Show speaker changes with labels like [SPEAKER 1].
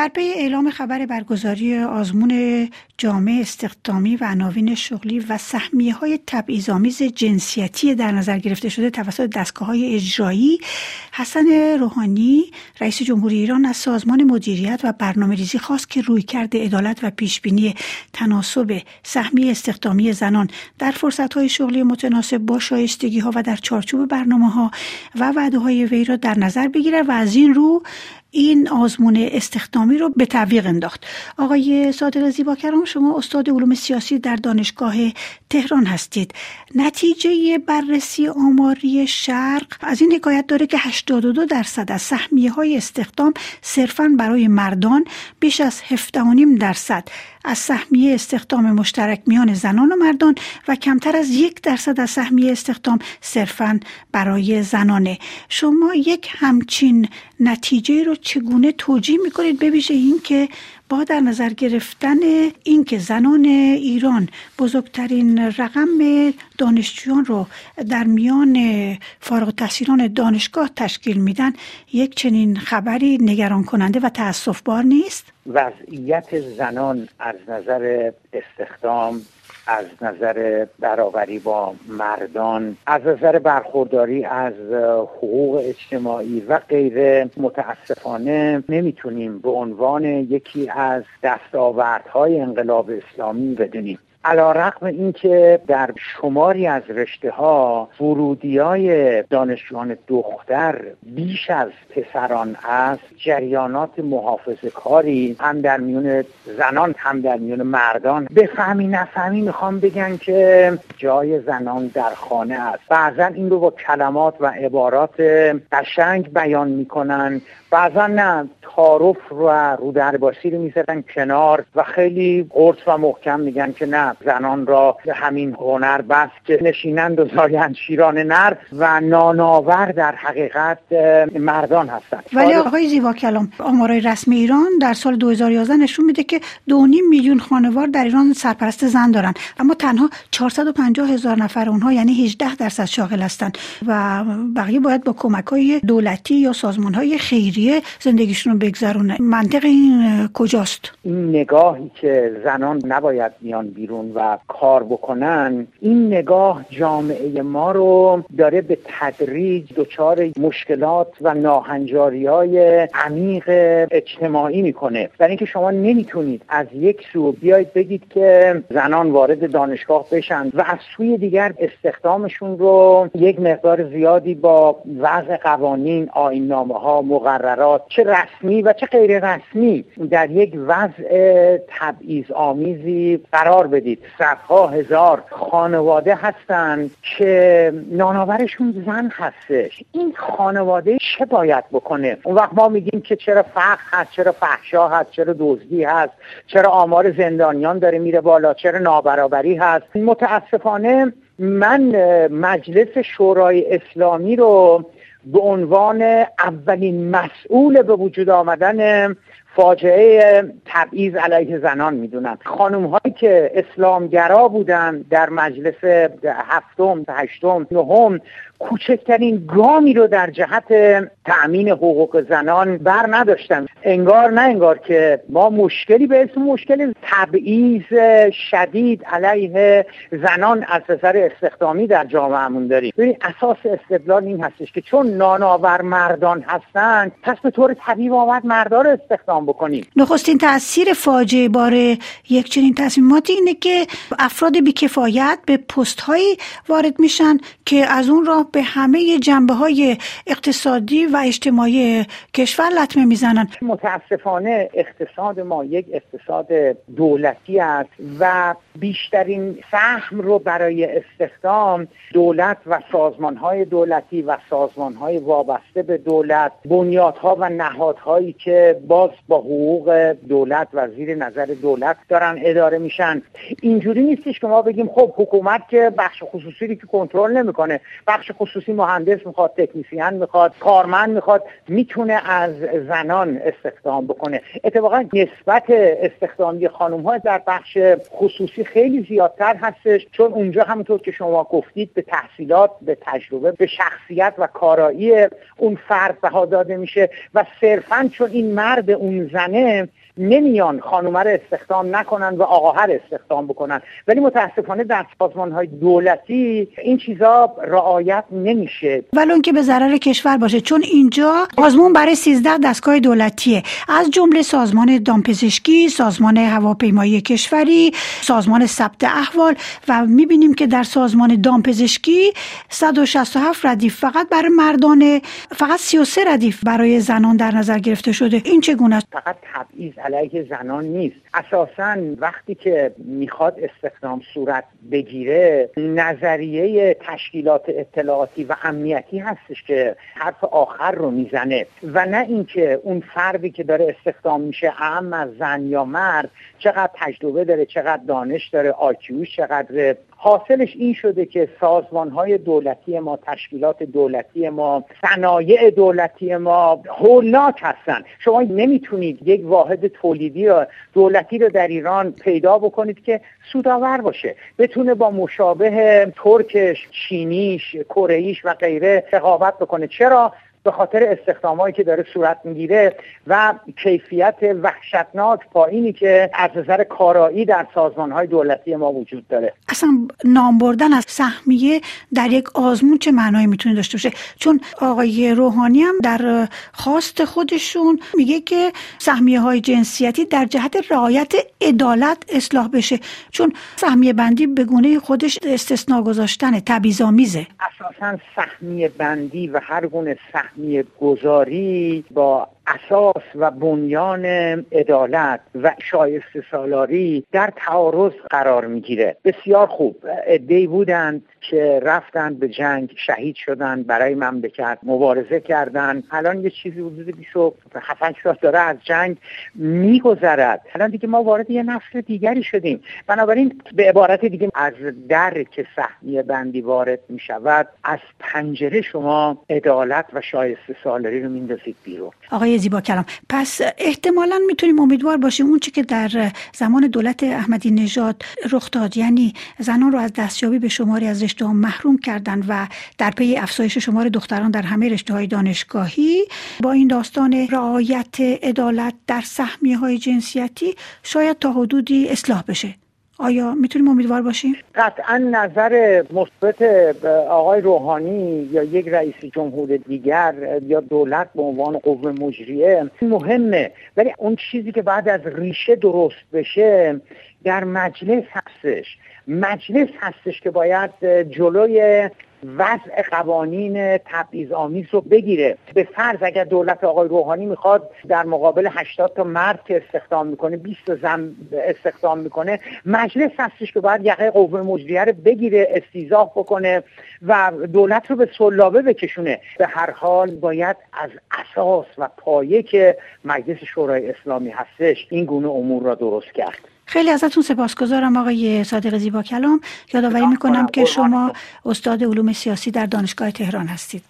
[SPEAKER 1] در پی اعلام خبر برگزاری آزمون جامعه استخدامی و عناوین شغلی و سهمیه های تبعیض‌آمیز جنسیتی در نظر گرفته شده توسط دستگاه های اجرایی حسن روحانی رئیس جمهوری ایران از سازمان مدیریت و برنامه ریزی خواست که روی کرده عدالت و پیشبینی تناسب سهمیه استخدامی زنان در فرصت های شغلی متناسب با شایستگی ها و در چارچوب برنامه ها و وعده های وی را در نظر بگیرد و از این رو این آزمون استخدامی رو به تعویق انداخت. آقای صادق زیباکرام شما استاد علوم سیاسی در دانشگاه تهران هستید. نتیجه بررسی آماری شرق از این حکایت داره که 82 درصد از سهمیه های استخدام صرفا برای مردان بیش از 17.5 درصد از سهمیه استخدام مشترک میان زنان و مردان و کمتر از یک درصد از سهمیه استخدام صرفا برای زنانه. شما یک همچین نتیجه رو چگونه توجیه می‌کنید ببیشه این که با در نظر گرفتن اینکه زنان ایران بزرگترین رقم دانشجویان رو در میان فارغ تحصیلان دانشگاه تشکیل میدن یک چنین خبری نگران کننده و تاسف بار نیست؟
[SPEAKER 2] وضعیت زنان از نظر استخدام از نظر برابری با مردان از نظر برخورداری از حقوق اجتماعی و غیره متاسفانه نمی‌تونیم به عنوان یکی از دستاوردهای انقلاب اسلامی بدونیم. علا رقم اینکه در شماری از رشته ها ورودی های دانشجویان دختر بیش از پسران است جریانات محافظ کاری هم در میون زنان هم در میون مردان. بفهمی نفهمی می‌خوام بگن که جای زنان در خانه است. بعضا این رو با کلمات و عبارات قشنگ بیان می‌کنن بعضا نه تعارف و رودرباسی رو می‌زدن کنار و خیلی قرص و محکم میگن که نه. زنان را همین هنر بس که نشینند و زایند شیران نر و ناناور در حقیقت مردان هستند.
[SPEAKER 1] ولی آقای زیبا کلام آمارای رسمی ایران در سال 2011 نشون میده که دو میلیون خانوار در ایران سرپرست زن دارن اما تنها 450 هزار نفر اونها یعنی 18 درصد شاغل هستند و بقیه باید با کمک های دولتی یا سازمان های خیریه زندگیشون رو بگذرونه منطق این کجاست؟
[SPEAKER 2] این نگاهی که زنان نباید میان بیرون و کار بکنن این نگاه جامعه ما رو داره به تدریج دچار مشکلات و ناهنجاری های عمیق اجتماعی می‌کنه. برای اینکه شما نمی‌تونید از یک سو بیاید بگید که زنان وارد دانشگاه بشن و از سوی دیگر استخدامشون رو یک مقدار زیادی با وضع قوانین آینامه ها مقررات چه رسمی و چه غیر رسمی در یک وضع تبعیض آمیزی قرار بدید. صدها هزار خانواده هستند که نانآورشون زن هستش. این خانواده چه باید بکنه؟ اون وقت ما میگیم که چرا فقر هست چرا فحشا هست چرا دزدی هست چرا آمار زندانیان داره میره بالا چرا نابرابری هست. متاسفانه من مجلس شورای اسلامی رو به عنوان اولین مسئول به وجود آمدن فاجعه تبعیض علیه زنان می‌دونن. خانم هایی که اسلامگرا بودن در مجلس هفتم هشتم نهم کوچکترین گامی رو در جهت تأمین حقوق زنان بر نداشتن. انگار نه انگار که ما مشکلی به اسم مشکل تبعیض شدید علیه زنان از نظر استخدامی در جامعهمون داریم. ببین اساس استدلال این هستش که چون نانآور مردان هستند پس به طور طبیعی آمد مردا رو استخدام بکنیم.
[SPEAKER 1] نخستین تاثیر فاجعه بار یک چنین تصمیماتی اینه که افراد بیکفایت به پست هایی وارد میشن که از اون راه به همه جنبه های اقتصادی و اجتماعی کشور لطمه می‌زنن.
[SPEAKER 2] متاسفانه اقتصاد ما یک اقتصاد دولتی است و بیشترین سهم رو برای استخدام دولت و سازمان های دولتی و سازمان های وابسته به دولت بنیادها و نهادهایی که باز با حقوق دولت و زیر نظر دولت دارن اداره میشن. اینجوری نیستش که ما بگیم خب حکومت که بخش خصوصی که کنترل نمی‌کنه. بخش خصوصی مهندس می‌خواد تکنیسیان می‌خواد کارمند می‌خواد می‌تونه از زنان استخدام بکنه. اتفاقا نسبت استخدامی خانم ها در بخش خصوصی خیلی زیادتر هستش چون اونجا همونطور که شما گفتید به تحصیلات به تجربه به شخصیت و کارایی اون فرد بها داده میشه. و صرفا چون این مرد اون زنه نمیان خانومه رو استخدام نکنن و آقاها رو استخدام بکنن. ولی متاسفانه در سازمان های دولتی این چیزا رعایت نمیشه.
[SPEAKER 1] ولی که به ضرر کشور باشه. چون اینجا آزمون برای 13 دستگاه دولتیه. از جمله سازمان دامپزشکی سازمان هواپیمایی کشوری سازمان ثبت احوال و می‌بینیم که در سازمان دامپزشکی 167 ردیف فقط برای مردان فقط 33 ردیف برای زنان در نظر گرفته شده. این چگونه است؟
[SPEAKER 2] فقط تبعیض علیه زنان نیست. اساسا وقتی که می‌خواد استخدام صورت بگیره نظریه تشکیلات اطلاعاتی و امنیتی هستش که حرف آخر رو می‌زنه. و نه اینکه اون فردی که داره استخدام میشه اهم از زن یا مرد چقدر تجربه داره چقدر دانش داره آکیوش چقدر حاصلش این شده که سازمان های دولتی ما تشکیلات دولتی ما صنایع دولتی ما هولناک هستن. شما نمی‌تونید یک واحد تولیدی یا دولتی رو در ایران پیدا بکنید که سودآور باشه. بتونه با مشابه ترکش چینیش کره و غیره رقابت بکنه. چرا؟ به خاطر استخدامایی که داره صورت می‌گیره و کیفیت وحشتناک پایینی که از نظر کارایی در سازمان های دولتی ما وجود داره.
[SPEAKER 1] اصلا نام بردن از سهمیه در یک آزمون چه معنایی می‌تونه داشته باشه؟ چون آقای روحانی هم در خواست خودشون میگه که سهمیه های جنسیتی در جهت رعایت عدالت اصلاح بشه. چون سهمیه بندی به گونه خودش استثنا گذاشتن تبعیض‌آمیزه.
[SPEAKER 2] اساسا سهمیه بندی و هر گونه سهمیه گذاری با اساس و بنیان عدالت و شایسته سالاری در تعارض قرار می‌گیره. بسیار خوب. ادهی بودند که رفتند به جنگ شهید شدند برای مملکت مبارزه کردند. الان یه چیزی حدود 27 سال داره از جنگ میگذرد. الان دیگه ما وارد یه نسل دیگری شدیم. بنابراین به عبارت دیگه از در که سهمیه بندی وارد می شود از پنجره شما عدالت و شایسته سالاری رو میندازید بیرون.
[SPEAKER 1] آقای زیبا کلام. پس احتمالا می‌تونیم امیدوار باشیم اون چی که در زمان دولت احمدی نژاد رخ داد یعنی زنان رو از دستیابی به شماری از رشته ها محروم کردن و در پی افزایش شمار دختران در همه رشته های دانشگاهی با این داستان رعایت عدالت در سهمیه های جنسیتی شاید تا حدودی اصلاح بشه. آیا می‌تونیم امیدوار باشیم؟
[SPEAKER 2] قطعا نظر مثبت آقای روحانی یا یک رئیس جمهور دیگر یا دولت به عنوان قوه مجریه مهمه ولی اون چیزی که بعد از ریشه درست بشه در مجلس هستش مجلس هستش که باید جلوی وضع قوانین تبعیض آمیز رو بگیره. به فرض اگر دولت آقای روحانی می‌خواد در مقابل 80 تا مرد که استخدام می‌کنه 20 تا زن استخدام می‌کنه مجلس هستش که باید یقه قوه مجریه رو بگیره استیزاح بکنه و دولت رو به سلابه بکشونه. به هر حال باید از اساس و پایه که مجلس شورای اسلامی هستش این گونه امور را درست کرد.
[SPEAKER 1] خیلی ازتون سپاسگزارم آقای صادق زیبا کلام یادآوری می‌کنم که شما. استاد علوم سیاسی در دانشگاه تهران هستید.